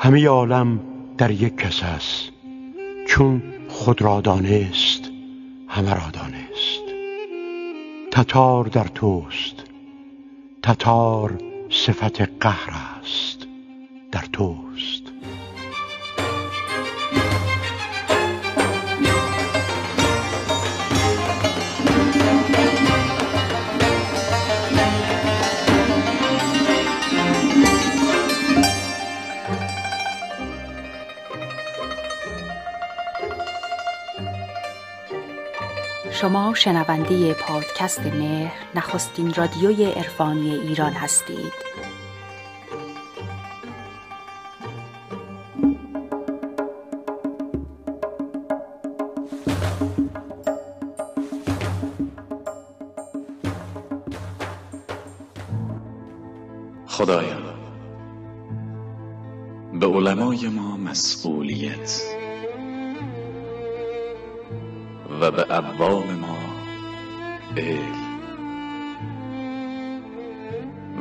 همه عالم در یک کس است چون خود را دانست همه را دانست. تتار در توست تتار صفت قهر است در توست. شما شنونده پادکست مهر نخستین رادیوی عرفانی ایران هستید. خدایا به علمای ما مسئولیت و به عوام ما علم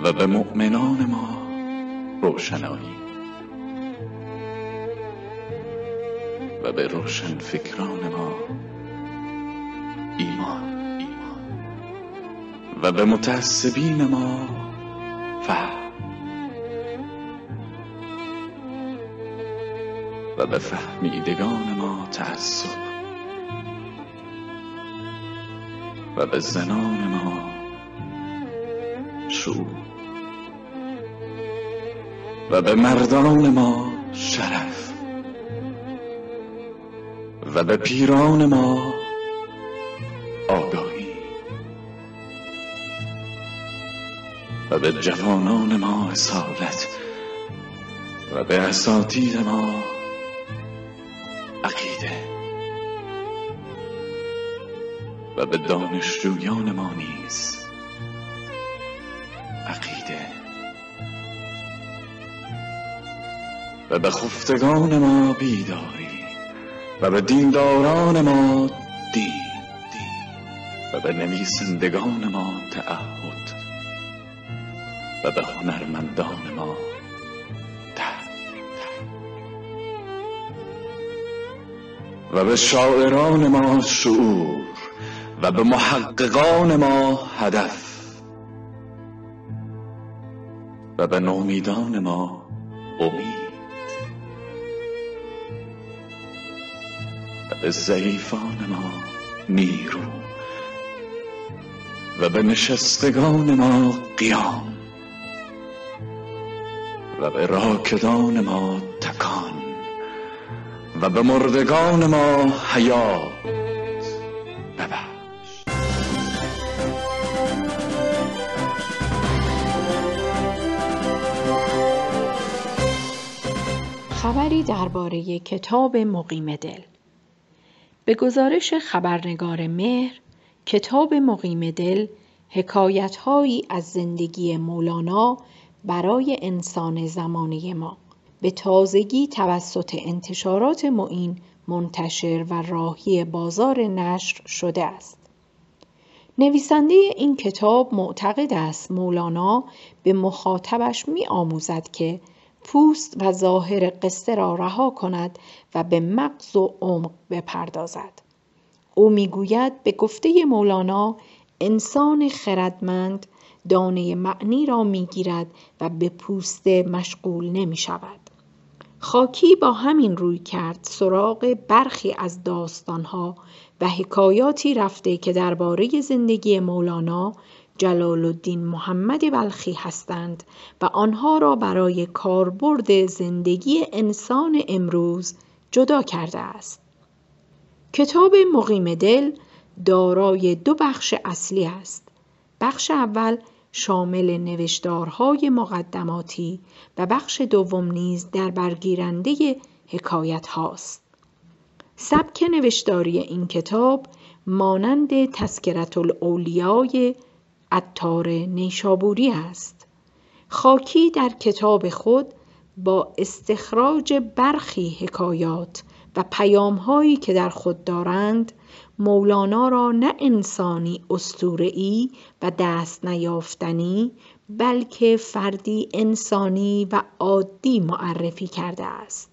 و به مؤمنان ما روشنایی. و به روشن فکران ما ایمان. و به متعصبین ما فهم. و به فهمیدگان ما تعصب. و به زنان ما شو و به مردان ما شرف. و به پیران ما آگاهی. و به جوانان ما اصالت. و به اساتید ما و به دانشجویان ما نیز عقیده. و به خفتگان ما بیداری و به دینداران ما دین و به نویسندگان ما تعهد. و به هنرمندان ما و به شاعران ما شعور. به محققان ما هدف. و به نومیدان ما امید. و به ضعیفان ما نیرو. و به نشستگان ما قیام. و به راکدان ما تکان. و به مردگان ما حیات درباره کتاب مقیم دل به گزارش خبرنگار مهر کتاب مقیم دل حکایتهایی از زندگی مولانا برای انسان زمانه ما به تازگی توسط انتشارات معین منتشر و راهی بازار نشر شده است. نویسنده این کتاب معتقد است مولانا به مخاطبش می آموزد که پوست و ظاهر قصه را رها کند و به مغز و عمق بپردازد او می‌گوید به گفته مولانا انسان خردمند دانه معنی را می‌گیرد و به پوست مشغول نمی شود. خاکی با همین روی کرد سراغ برخی از داستانها و حکایاتی رفته که درباره زندگی مولانا جلال الدین محمد بلخی هستند و آنها را برای کاربرد زندگی انسان امروز جدا کرده است. کتاب مقیم دل دارای دو بخش اصلی است. بخش اول شامل نوشتارهای مقدماتی و بخش دوم نیز در برگیرنده حکایت هاست. سبک نوشتاری این کتاب مانند تسکرت الاولیای عطار نیشابوری است. خاکی در کتاب خود با استخراج برخی حکایات و پیامهایی که در خود دارند مولانا را نه انسانی استورعی و دست نیافتنی بلکه فردی انسانی و عادی معرفی کرده است.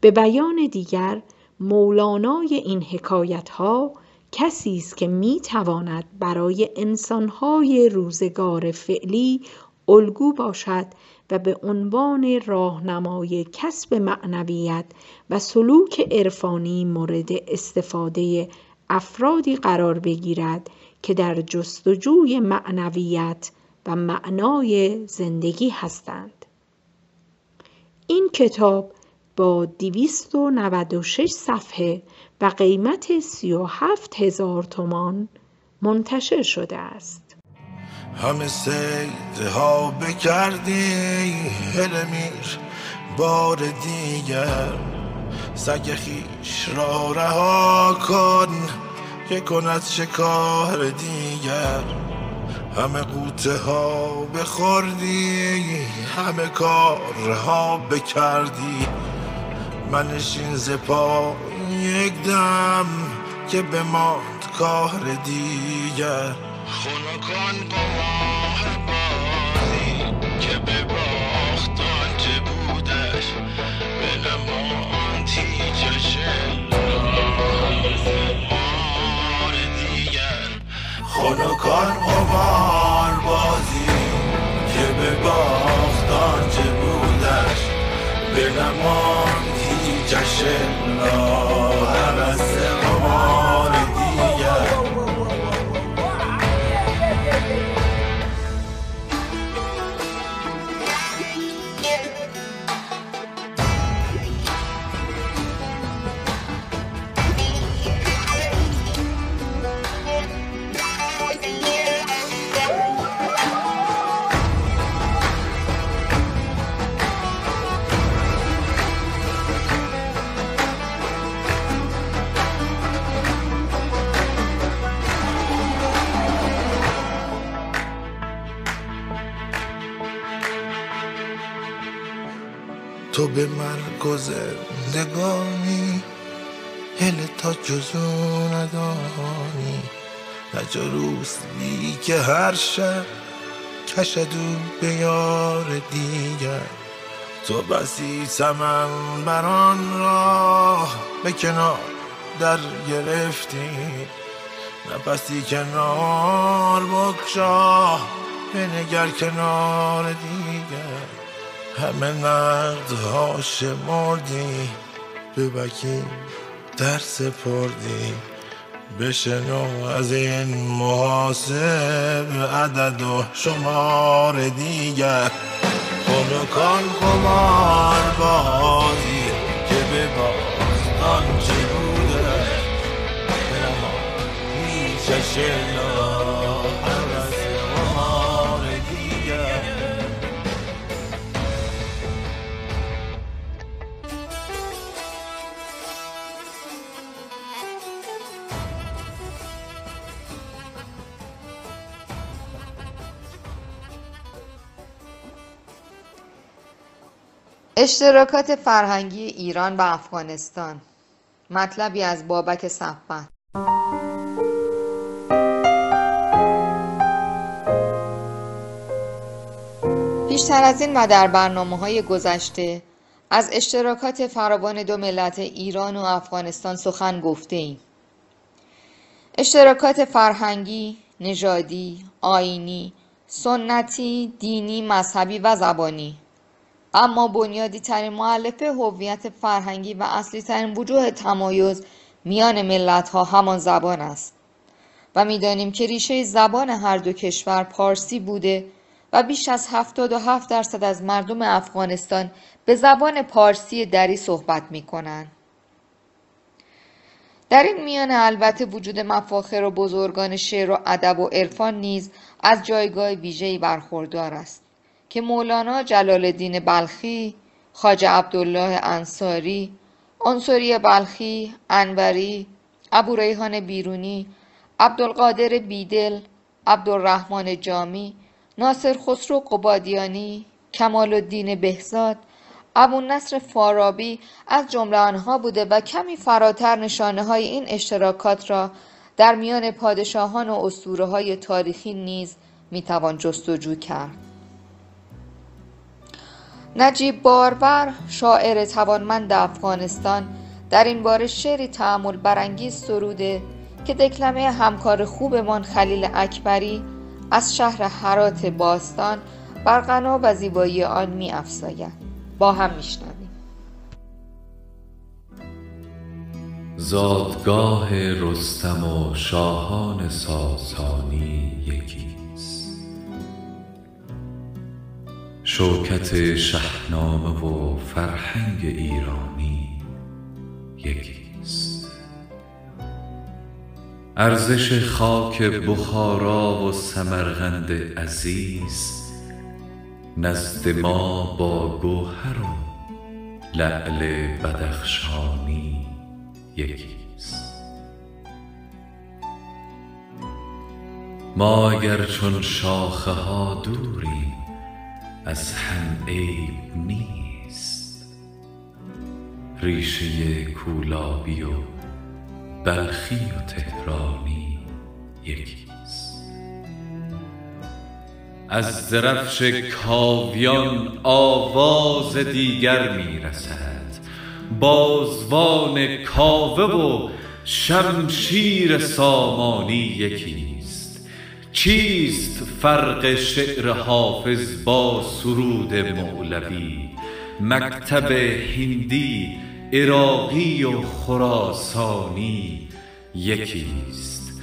به بیان دیگر مولانای این حکایت ها کسی است که می تواند برای انسانهای روزگار فعلی الگو باشد و به عنوان راهنمای کسب معنویت و سلوک عرفانی مورد استفاده افرادی قرار بگیرد که در جستجوی معنویت و معنای زندگی هستند. این کتاب با 296 صفحه و قیمت 37 هزار تومان منتشر شده است. همه سیده ها بکردی هلمیر بار دیگر سگ خیش را رها کن که کند شکار دیگر همه قوته ها بخوردی همه کارها بکردی منشین زپا یک دم که بماند کار دیگر. خونکان قمار بازی که به باخت آنچه بودش به نماند هیچ خونکان قمار بازی که به باخت آنچه بودش به نماند هیچش الا حوث به مرگ و هل تا جزو ندانی. نجا بی که هر شب کشدو به یار دیگر. تو بسی سمن بران را به کنار در گرفتی. نفسی کنار بکشا بنگر کنار دیگر. همه نقدها شمردی به وکیل در سپردی. بشنو از این محاسب عدد و شمار دیگر. خونکان قمار بازی که به باستان چه بوده؟ هیچش اشتراکات فرهنگی ایران و افغانستان. مطلبی از بابک صفوت بیشتر از این و در برنامه های گذشته از اشتراکات فراوان دو ملت ایران و افغانستان سخن گفته ایم. اشتراکات فرهنگی، نژادی، آینی، سنتی، دینی، مذهبی و زبانی. اما بنیادی ترین معلفه هویت فرهنگی و اصلی ترین وجوه تمایز میان ملت ها همان زبان است و می‌دانیم که ریشه زبان هر دو کشور پارسی بوده و بیش از 77 درصد از مردم افغانستان به زبان پارسی دری صحبت می کنند. در این میان البته وجود مفاخر و بزرگان شعر و ادب و عرفان نیز از جایگاه ویژه‌ای برخوردار است. که مولانا جلال الدین بلخی، خواجه عبدالله انصاری، انصری بلخی، انوری، ابو ریحان بیرونی، عبدالقادر بیدل، عبدالرحمن جامی، ناصر خسرو قبادیانی، کمال الدین بهزاد، ابو نصر فارابی از جمله آنها بوده و کمی فراتر نشانه های این اشتراکات را در میان پادشاهان و اسطوره های تاریخی نیز می‌توان جستجو کرد. نجیب بارور شاعر توانمند افغانستان در این باره شعری تعمل برانگیز سروده که دکلمه همکار خوبمان خلیل اکبری از شهر حرات باستان بر غنا و زیبایی آن می افزاید با هم میشنویم. زادگاه رستم و شاهان ساسانی یکیست شوکت شهنامه و فرهنگ ایرانی یکیست. ارزش خاک بخارا و سمرقند عزیز نزد ما با گوهر و لعل بدخشانی یکیست. ما اگر چون شاخه ها دوریم از هم عیب نیست. ریشه کولابی و بلخی و تهرانی یکیست. از درفش کاویان آواز دیگر می رسد بازوان کاوه و شمشیر سامانی یکیست. چیست فرق شعر حافظ با سرود مولوی؟ مکتب هندی عراقی و خراسانی یکیست.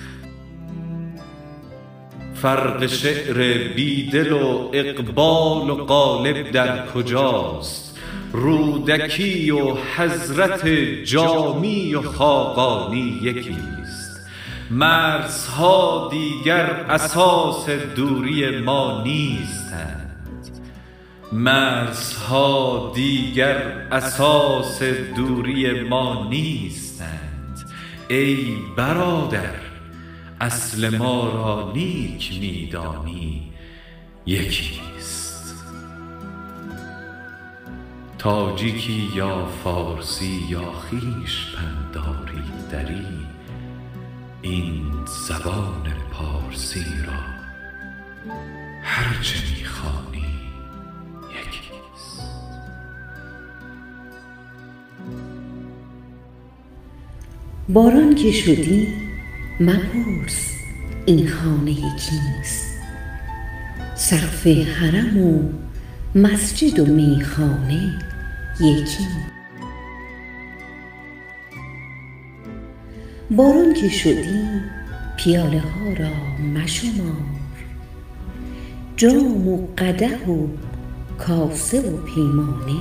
فرق شعر بیدل و اقبال و غالب در کجاست؟ رودکی و حضرت جامی و خاقانی یکیست. مرزها دیگر اساس دوری ما نیستند. مرزها دیگر اساس دوری ما نیستند. ای برادر اصل ما را نیک می دانی یکیست تاجیکی یا فارسی یا خویش پنداری دری. این زبان پارسی را هر چه می خوانی یکیست باران که شدی مپرس این خانه کیست سقف حرم و مسجد و میخانه یکی. باران که شدی پیاله ها را مشمار. جام و قدح و کاسه و پیمانه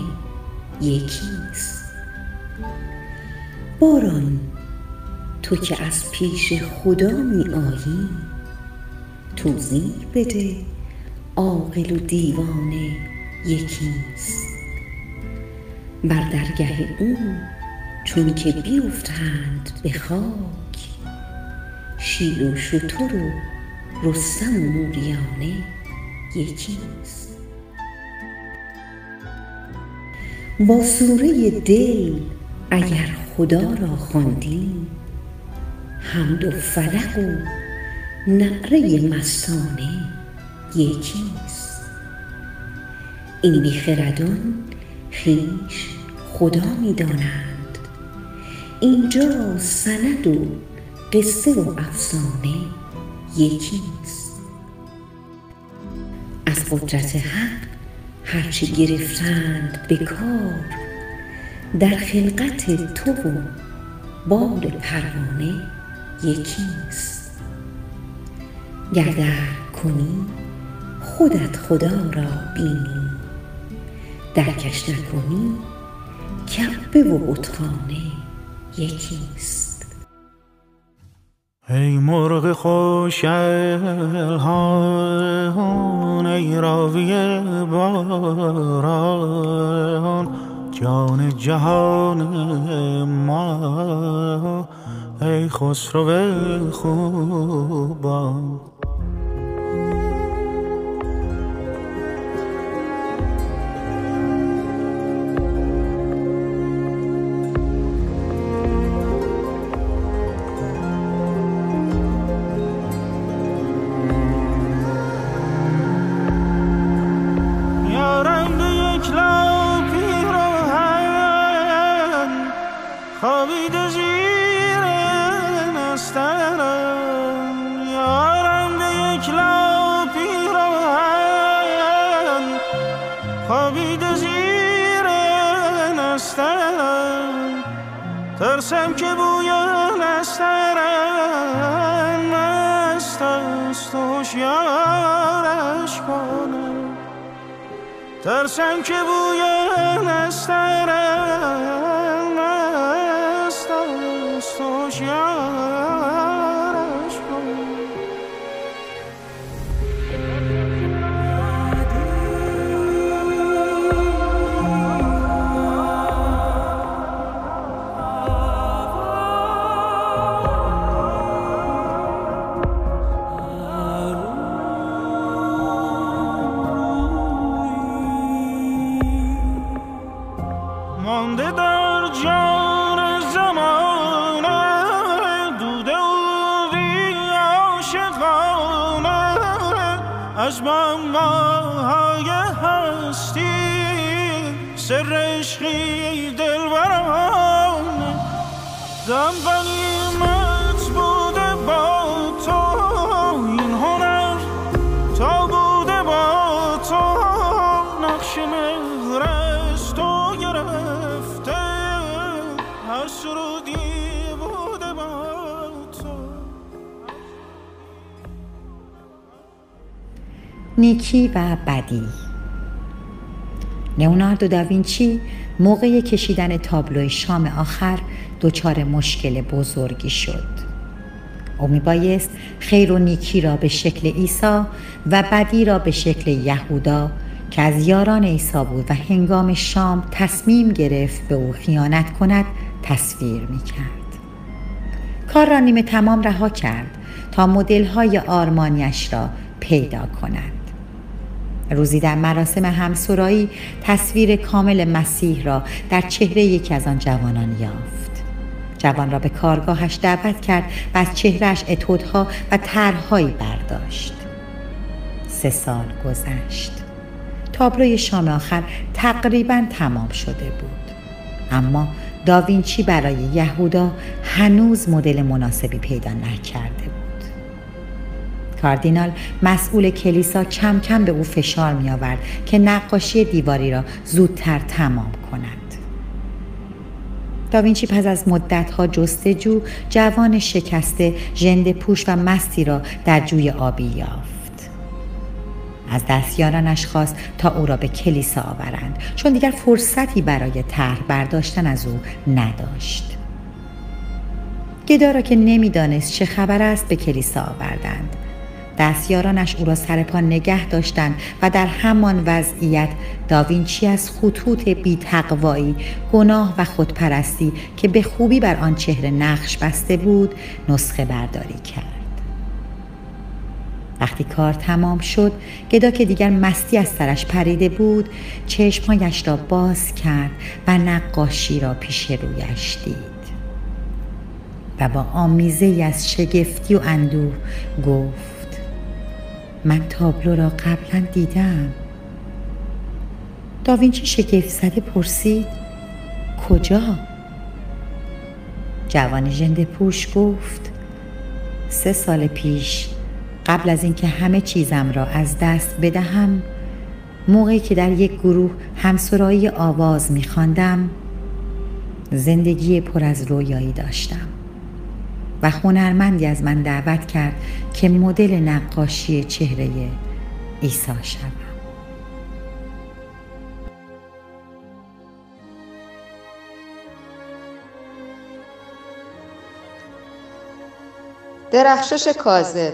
یکیست. باران تو که از پیش خدا می آیی توضیح بده عاقل و دیوانه یکیست. بر درگه او چون که بیفتند به خاک. شیر و شتر و رستم و موریانه یکیست با سوره دل اگر خدا را خواندی حمد و فلق و نعره مستانه یکیست این بیخردان خویش خدا می دانند اینجا سند و قصه و افسانه یکیست از قدرت حق هرچه گرفتند به کار در خلقت تو و بال پروانه یکیست گر درک کنی خودت خدا را بینی. درکش نکنی کعبه و بتخانه یکیست ای مرغ خوش الهان ای راوی باران جان جهان ما. ای خسرو خوبان. یا رنگ یک لب پیراهن خوابیده زیر نسترم یا رنگ یک لب پیراهن خوابیده زیر نسترم ترسم که بویا نسترم مست است و هوشیارش کنم. ترسم که بوی نسترن مست است نیکی و بدی. لئوناردو داوینچی موقع کشیدن تابلو شام آخر دچار مشکل بزرگی شد. او میبایست خیر و نیکی را به شکل عیسی و بدی را به شکل یهودا که از یاران عیسی بود و هنگام شام تصمیم گرفت به او خیانت کند تصویر می‌کرد. کار را نیمه تمام رها کرد تا مدل های آرمانیش را پیدا کند. روزی در مراسم همسرایی تصویر کامل مسیح را در چهره یکی از آن جوانان یافت. جوان را به کارگاهش دعوت کرد و از چهرهش اتودها و طرحهایی برداشت. سه سال گذشت. تابلوی شام آخر تقریبا تمام شده بود. اما داوینچی برای یهودا هنوز مدل مناسبی پیدا نکرده کاردینال مسئول کلیسا کم کم به او فشار می آورد که نقاشی دیواری را زودتر تمام کند. داوینچی پس از مدتها جستجو جوان شکسته ژنده پوش و مستی را در جوی آبی یافت. از دستیارانش خواست تا او را به کلیسا آورند چون دیگر فرصتی برای طرح برداشتن از او نداشت. گدا را که نمی‌دانست چه خبر است به کلیسا آوردند دستیارانش او را سر پا نگه داشتند و در همان وضعیت داوینچی از خطوط بیتقوایی گناه و خودپرستی که به خوبی بر آن چهره نقش بسته بود نسخه برداری کرد. وقتی کار تمام شد گدا که دیگر مستی از سرش پریده بود چشمهایش را باز کرد و نقاشی را پیش رویش دید. و با آمیزه از شگفتی و اندوه گفت من تابلو را قبلا دیدم داوینچی شگفت زده پرسید کجا؟ جوان ژنده پوش گفت سه سال پیش قبل از اینکه همه چیزم را از دست بدهم موقعی که در یک گروه همسرایی آواز میخواندم زندگی پر از رویایی داشتم و هنرمندی از من دعوت کرد که مدل نقاشی چهره عیسی شوم درخشش کاذب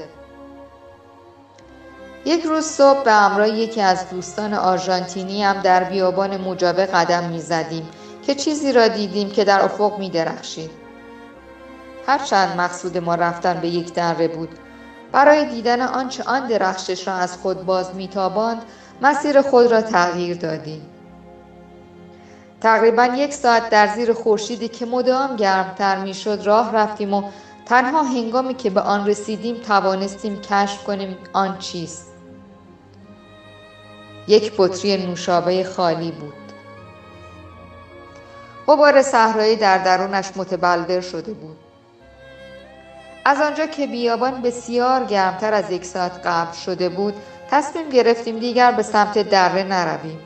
یک روز صبح به همراه یکی از دوستان آرژانتینی هم در بیابان مجاوه قدم می زدیم که چیزی را دیدیم که در افق می درخشید. هرچند مقصود ما رفتن به یک دره بود. برای دیدن آنچه آن درخشش را از خود باز میتاباند مسیر خود را تغییر دادیم. تقریبا یک ساعت در زیر خورشیدی که مدام گرمتر می‌شد راه رفتیم و تنها هنگامی که به آن رسیدیم توانستیم کشف کنیم آن چیست. یک بطری نوشابه خالی بود. غبار صحرایی در درونش متبلور شده بود. از آنجا که بیابان بسیار گرمتر از یک ساعت قبل شده بود تصمیم گرفتیم دیگر به سمت دره نرویم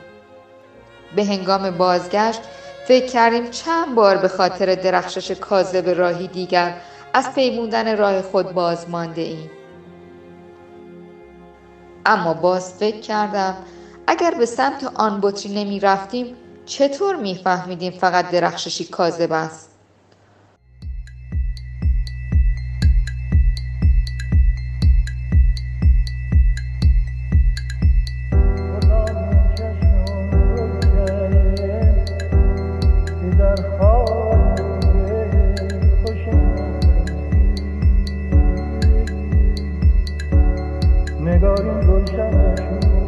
به هنگام بازگشت فکر کردیم چند بار به خاطر درخشش کاذب راهی دیگر از پیموندن راه خود باز مانده ایم. اما باز فکر کردم اگر به سمت آن بطری نمی رفتیم چطور می فهمیدیم فقط درخششی کاذب است؟ نگارین گلشنش.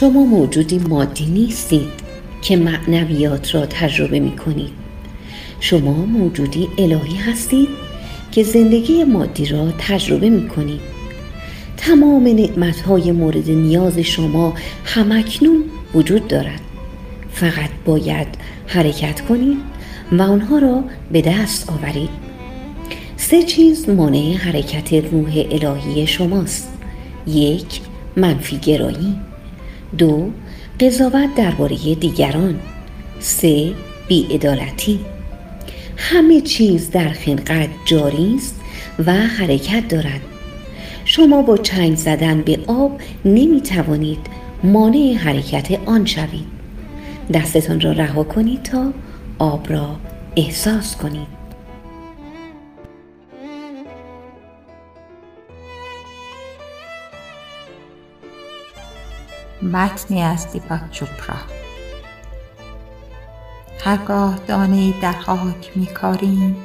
شما موجودی مادی نیستید که معنویات را تجربه می کنید. شما موجودی الهی هستید که زندگی مادی را تجربه می کنید. تمام نعمتهای مورد نیاز شما همکنون وجود دارد. فقط باید حرکت کنید و آنها را به دست آورید. سه چیز مانع حرکت روح الهی شماست. یک منفی گرایی دو قضاوت درباره دیگران. سه بیعدالتی. همه چیز در خلقت جاری است و حرکت دارد. شما با چنگ زدن به آب نمی توانید مانع حرکت آن شوید. دستتان را رها کنید تا آب را احساس کنید. متنی از دیپاک چوپرا. هرگاه دانه در خاک میکاریم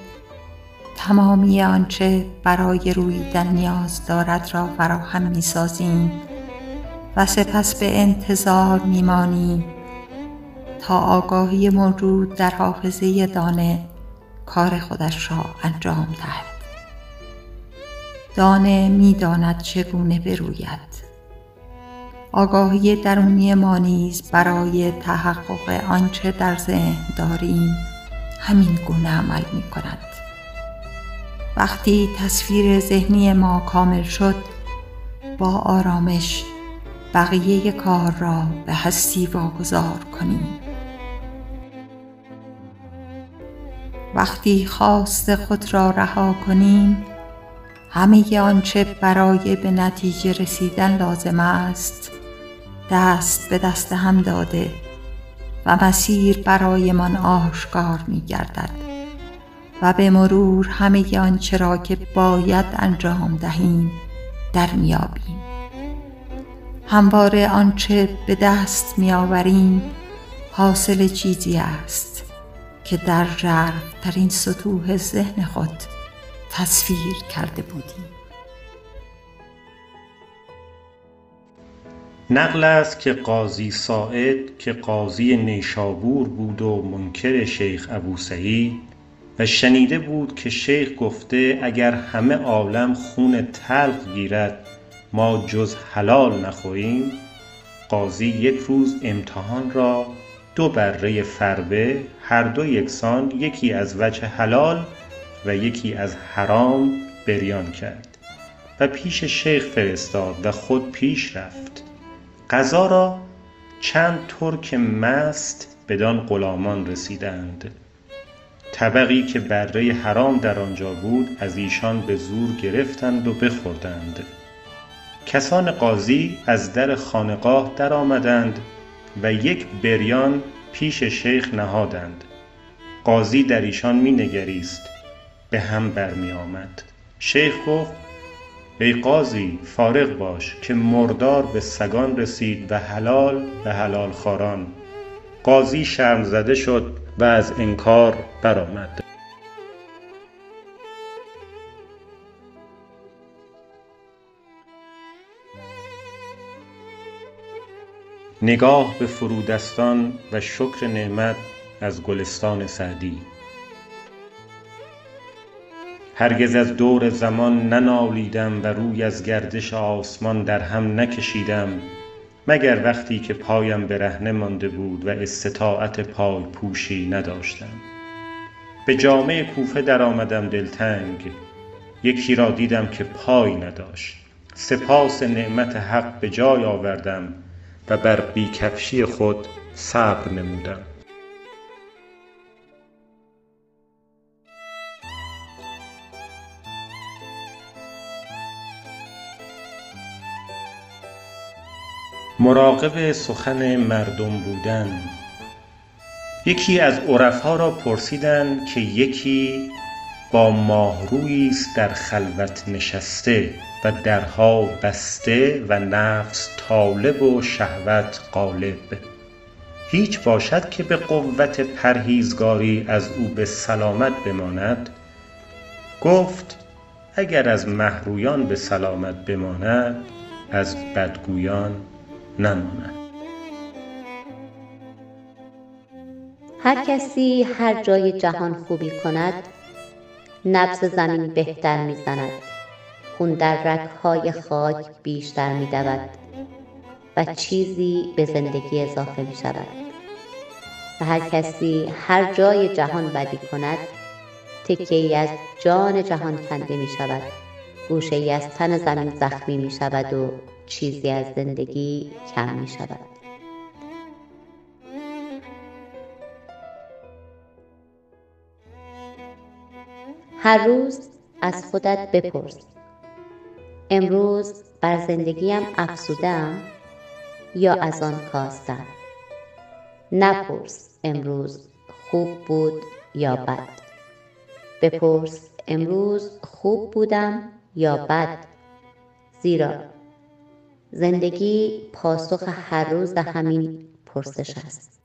تمامی آنچه برای رویدن نیاز دارد را فراهم می‌سازیم و سپس به انتظار میمانیم تا آگاهی موجود در حافظه دانه کار خودش را انجام دهد. دانه می‌داند چگونه بروید. آگاهی درونی ما نیز برای تحقق آنچه در ذهن داریم همین گونه عمل می کند. وقتی تصویر ذهنی ما کامل شد با آرامش بقیه کار را به هستی واگذار کنیم وقتی خواست خود را رها کنیم همه آنچه برای به نتیجه رسیدن لازم است دست به دست هم داده و مسیر برایمان آشکار می گردد و به مرور همه آنچه را که باید انجام دهیم در میابیم همواره آنچه به دست میآوریم حاصل چیزی است که در ترین سطوح ذهن خود تصویر کرده بودیم. نقل است که قاضی ساعد که قاضی نیشابور بود و منکر شیخ ابو سعید و شنیده بود که شیخ گفته اگر همه عالم خون تلخ گیرد ما جز حلال نخوریم قاضی یک روز امتحان را دو بره فربه هر دو یکسان یکی از وجه حلال و یکی از حرام بریان کرد و پیش شیخ فرستاد و خود پیش رفت. غذا را چند ترک مست بدان غلامان رسیدند. طبقی که بره حرام در آنجا بود از ایشان به زور گرفتند و بخوردند. کسان قاضی از در خانقاه درآمدند و یک بریان پیش شیخ نهادند. قاضی در ایشان می نگریست. به هم برمی آمد. شیخ گفت ای قاضی فارغ باش که مردار به سگان رسید و حلال به حلال خواران قاضی شرم زده شد و از انکار برآمد. نگاه به فرودستان و شکر نعمت از گلستان سعدی. هرگز از دور زمان ننالیدم و روی از گردش آسمان در هم نکشیدم مگر وقتی که پایم برهنه مانده بود و استطاعت پای پوشی نداشتم. به جامع کوفه درآمدم دلتنگ یکی را دیدم که پای نداشت. سپاس نعمت حق به جای آوردم و بر بیکفشی خود صبر نمودم. مراقب سخن مردم بودن. یکی از عرفا را پرسیدند که یکی با ماهرویی است در خلوت نشسته و درها بسته و نفس طالب و شهوت غالب. هیچ باشد که به قوت پرهیزگاری از او به سلامت بماند. گفت اگر از مه رویان به سلامت بماند از بدگویان نماند. هر کسی هر جای جهان خوبی کند نبض زمین بهتر می‌زند. خون در های خاک بیشتر میدود و چیزی به زندگی اضافه می شود و هر کسی هر جای جهان بدی کند تکه ای از جان جهان کنده می شود گوشه ای از تن زمین زخمی می شود و چیزی از زندگی کم می شود. هر روز از خودت بپرس. امروز بر زندگیم افزودم یا از آن کاستم نپرس امروز خوب بود یا بد. بپرس امروز خوب بودم یا بد. زیرا زندگی پاسخ هر روز همین پرسش است.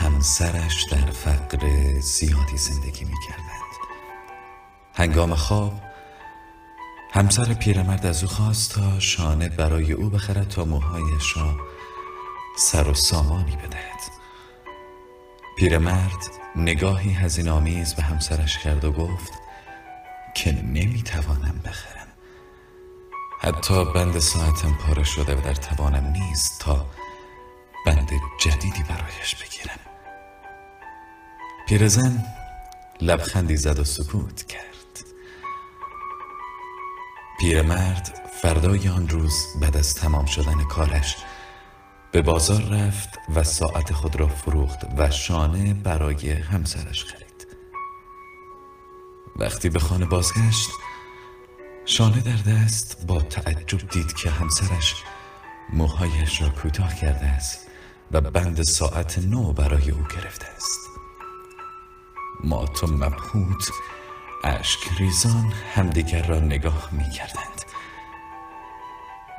همسرش در فقر زیادی زندگی می کردند هنگام خواب همسر پیرمرد از او خواست تا شانه برای او بخرد تا موهایش را سر و سامانی بدهد. پیرمرد نگاهی هزین آمیز به همسرش کرد و گفت که نمی‌توانم بخرم. حتی بند ساعتم پاره شده و در توانم نیست تا بند جدیدی برایش بگیرم. پیرزن لبخندی زد و سکوت کرد. پیرمرد فردای آن روز بعد از تمام شدن کارش به بازار رفت و ساعت خود را فروخت و شانه برای همسرش خرید. وقتی به خانه بازگشت شانه در دست با تعجب دید که همسرش موهایش را کوتاه کرده است. و بند ساعت نو برای او گرفته است. مات و مبهوت اشک ریزان همدیگر را نگاه می کردند.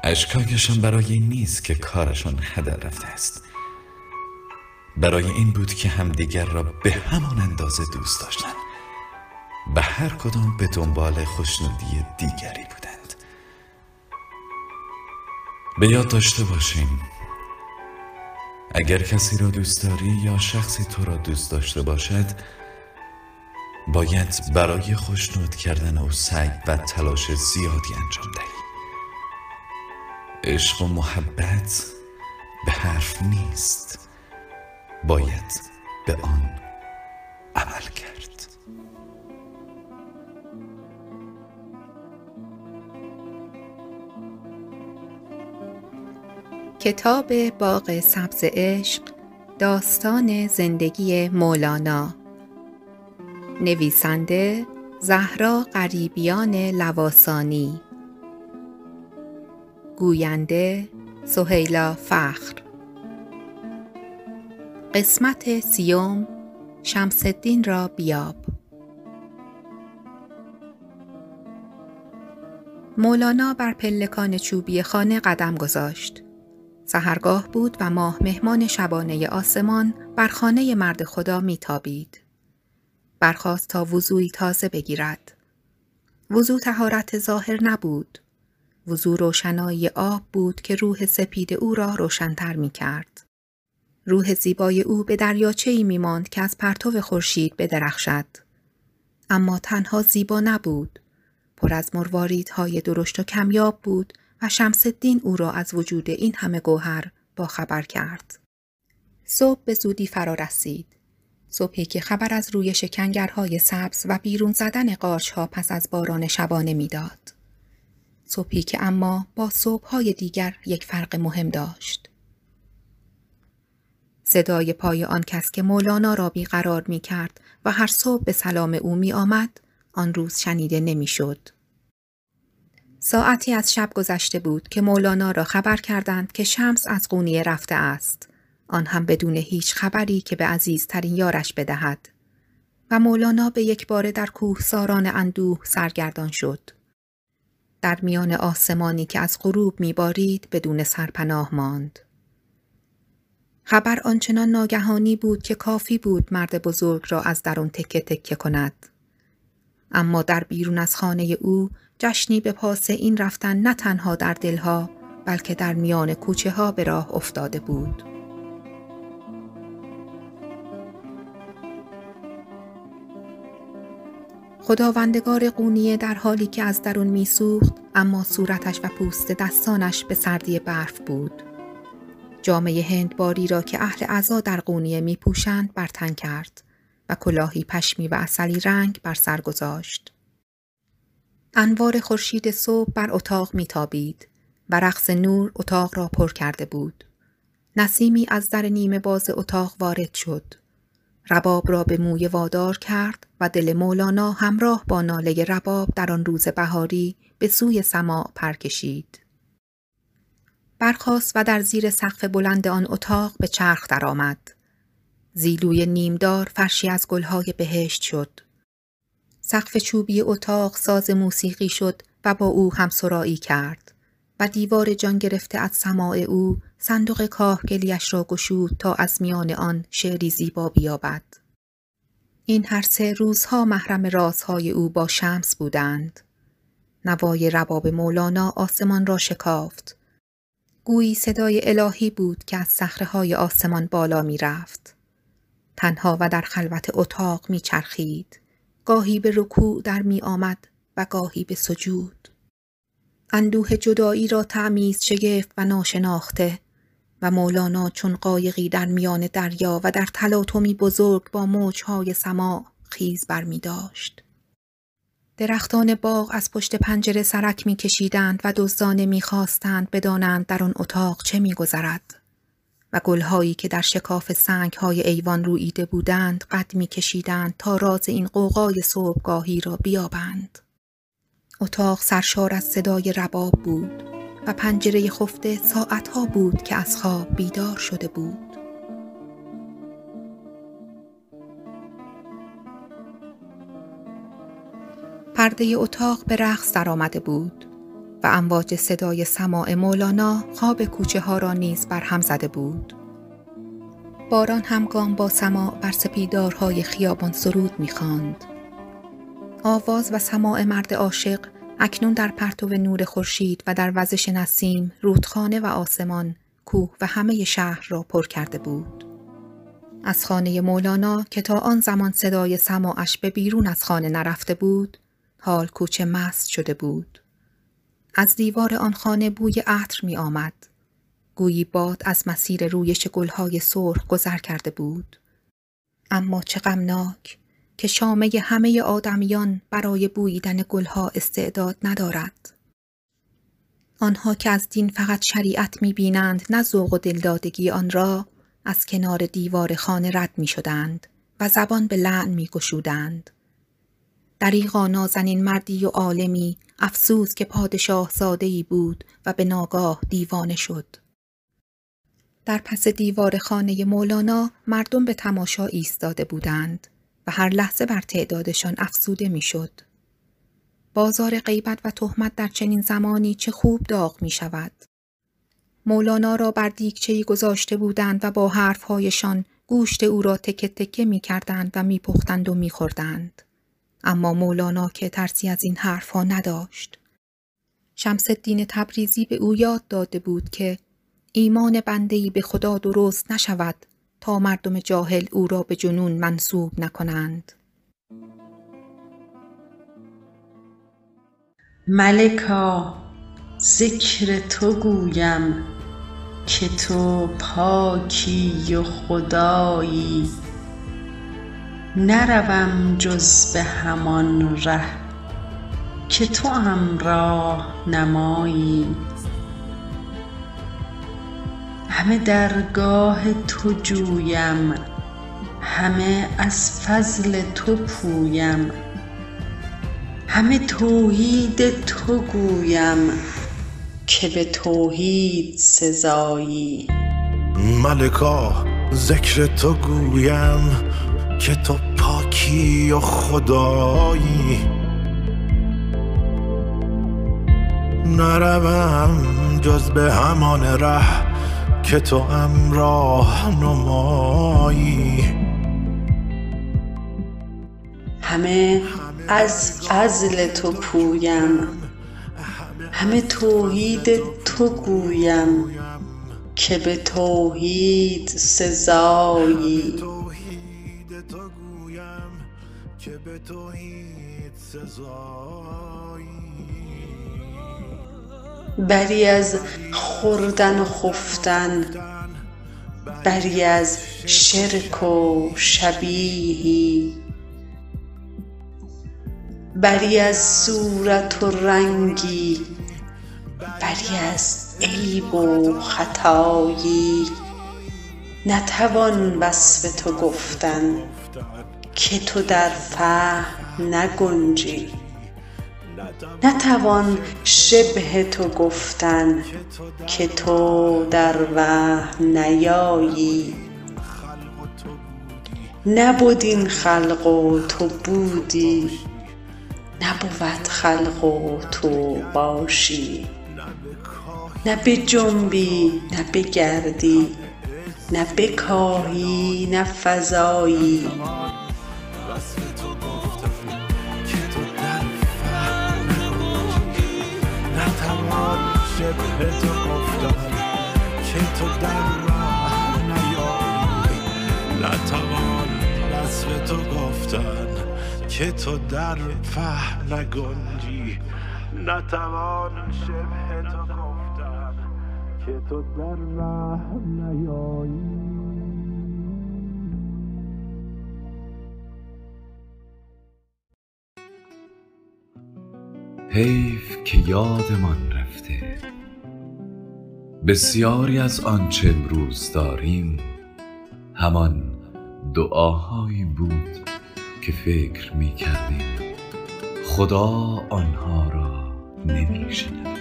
اشکایشان برای این نیست که کارشان هدر رفته است. برای این بود که همدیگر را به همان اندازه دوست داشتند. و هر کدام به دنبال خوشنودی دیگری بودند. به یاد داشته باشیم اگر کسی را دوست داری یا شخصی تو را دوست داشته باشد باید برای خوشنود کردن او سعی و تلاش زیادی انجام دهی. عشق و محبت به حرف نیست. باید به آن عمل کرد. کتاب باغ سبز عشق داستان زندگی مولانا. نویسنده زهرا غریبیان لواسانی. گوینده سهیلا فخر. قسمت سیوم شمسالدین را بیاب. مولانا بر پلکان چوبی خانه قدم گذاشت. سهرگاه بود و ماه مهمان شبانه آسمان بر خانه مرد خدا میتابید. برخواست تا وضوعی تازه بگیرد. وضوع تهارت ظاهر نبود. وضوع روشنایی آب بود که روح سپید او را روشنتر می کرد. روح زیبای او به دریاچه ای می که از پرتو خورشید بدرخشد. اما تنها زیبا نبود. پر از مرواریدهای درشت و کمیاب بود و شمس الدین او را از وجود این همه گوهر با خبر کرد. صبح به زودی فرا رسید. صبحی که خبر از روی شکنگرهای سبز و بیرون زدن قارچها پس از باران شبانه می‌داد. صبحی که اما با صبحهای دیگر یک فرق مهم داشت. صدای پای آن کس که مولانا را بیقرار می کرد و هر صبح به سلام او می آمد آن روز شنیده نمی‌شد. ساعتی از شب گذشته بود که مولانا را خبر کردند که شمس از قونیه رفته است. آن هم بدون هیچ خبری که به عزیزترین یارش بدهد. و مولانا به یک بار در کوه ساران اندوه سرگردان شد. در میان آسمانی که از غروب میبارید بدون سرپناه ماند. خبر آنچنان ناگهانی بود که کافی بود مرد بزرگ را از درون تکه تکه کند. اما در بیرون از خانه او جشنی به پاس این رفتن نه تنها در دلها بلکه در میان کوچه ها به راه افتاده بود. خداوندگار قونیه در حالی که از درون میسوخت اما صورتش و پوست دستانش به سردی برف بود. جامعه هندباری را که اهل عزا در قونیه می پوشند برتن کرد. و کلاهی پشمی و اصلی رنگ بر سر گذاشت. انوار خورشید صبح بر اتاق میتابید و رقص نور اتاق را پر کرده بود. نسیمی از در نیمه باز اتاق وارد شد. رباب را به موی وادار کرد و دل مولانا همراه با ناله رباب در آن روز بهاری به سوی سماع پر کشید. برخاست و در زیر سقف بلند آن اتاق به چرخ درآمد. زیلوی نیمدار فرشی از گلهای بهشت شد. سقف چوبی اتاق ساز موسیقی شد و با او هم سرایی کرد و دیوار جان گرفته از سماع او صندوق کاهگلیش را گشود تا از میان آن شعری زیبا بیابد. این هر سه روزها محرم رازهای او با شمس بودند. نوای رباب مولانا آسمان را شکافت. گویی صدای الهی بود که از صخره آسمان بالا می رفت. تنها و در خلوت اتاق می چرخید. گاهی به رکوع در می آمد و گاهی به سجود. اندوه جدایی را تعمیز شگفت و ناشناخته و مولانا چون قایقی در میان دریا و در تلاطمی بزرگ با موجهای سما خیز بر می داشت. درختان باغ از پشت پنجره سرک می کشیدند و دزدانه می خواستند بدانند در آن اتاق چه می گذرد. و گلهایی که در شکاف سنگ های ایوان رویده بودند قد می کشیدند تا راز این قوقای صبحگاهی را بیابند. اتاق سرشار از صدای رباب بود و پنجره خفته ساعتها بود که از خواب بیدار شده بود. پرده اتاق به رقص درآمده بود. و امواج صدای سماع مولانا خواب کوچه ها را نیز بر هم زده بود. باران همگام با سماع بر سپیدارهای خیابان سرود می‌خواند. آواز و سماع مرد عاشق اکنون در پرتو نور خورشید و در وزش نسیم رودخانه و آسمان کوه و همه شهر را پر کرده بود. از خانه مولانا که تا آن زمان صدای سماعش به بیرون از خانه نرفته بود، حال کوچه مست شده بود. از دیوار آن خانه بوی عطر می آمد. گویی باد از مسیر رویش گلهای سرخ گذر کرده بود. اما چه غمناک که شامه همه آدمیان برای بوییدن گلها استعداد ندارد. آنها که از دین فقط شریعت می بینند نه ذوق و دلدادگی آن را از کنار دیوار خانه رد می شدند و زبان به لعن می گشودند. دریغا نازنین مردی و عالمی افسوس که پادشاه ای بود و به ناگاه دیوانه شد. در پس دیوار خانه مولانا مردم به تماشا ایستاده بودند و هر لحظه بر تعدادشان افسوده می‌شد. بازار غیبت و تهمت در چنین زمانی چه خوب داغ می شود. مولانا را بر دیگچهی گذاشته بودند و با حرفهایشان گوشت او را تکه تکه می کردند و می پختند و می خوردند. اما مولانا که ترسی از این حرفها نداشت. شمس الدین تبریزی به او یاد داده بود که ایمان بندهی به خدا درست نشود تا مردم جاهل او را به جنون منصوب نکنند. ملکا ذکر تو گویم که تو پاکی و خدایی نروم جز به همان ره که توام راه نمایی. همه درگاه تو جویم همه از فضل تو پویم همه توحید تو گویم که به توحید سزایی. ملکا ذکر تو گویم که تو پاکی و خدایی. نروم جز به همان ره که تو امراه نمایی. همه از فضل تو پویم. همه توحید تو گویم که به توحید سزایی. بری از خوردن و خفتن بری از شرک و شبیهی. بری از صورت و رنگی بری از عیب و خطایی. نتوان وصف تو گفتن که تو در فهم نگنجی. نتوان شبه تو گفتن که تو در وهم نیایی. نبد این خلق و تو بودی. نبود خلق و تو باشی. نه بجنبی نه بگردی نه بکاهی نه فزایی به تو گفتم که تو در راه نیایی. نتوان وصف تو گفتن که تو در فهم نگنجی. نتوان شبه تو گفتن که تو در راه نیایی. حیف که یادمان بسیاری از آنچه امروز داریم همان دعاهایی بود که فکر می کردیم خدا آنها را نمی شنوید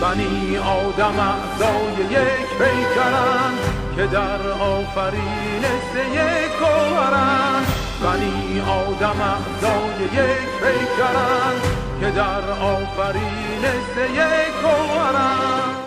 بنی آدم اعضای یک پیکرند که در آفرینش یک گوهرند بنی آدم اعضای یک پیکرند که در آفرینش یک گوهرند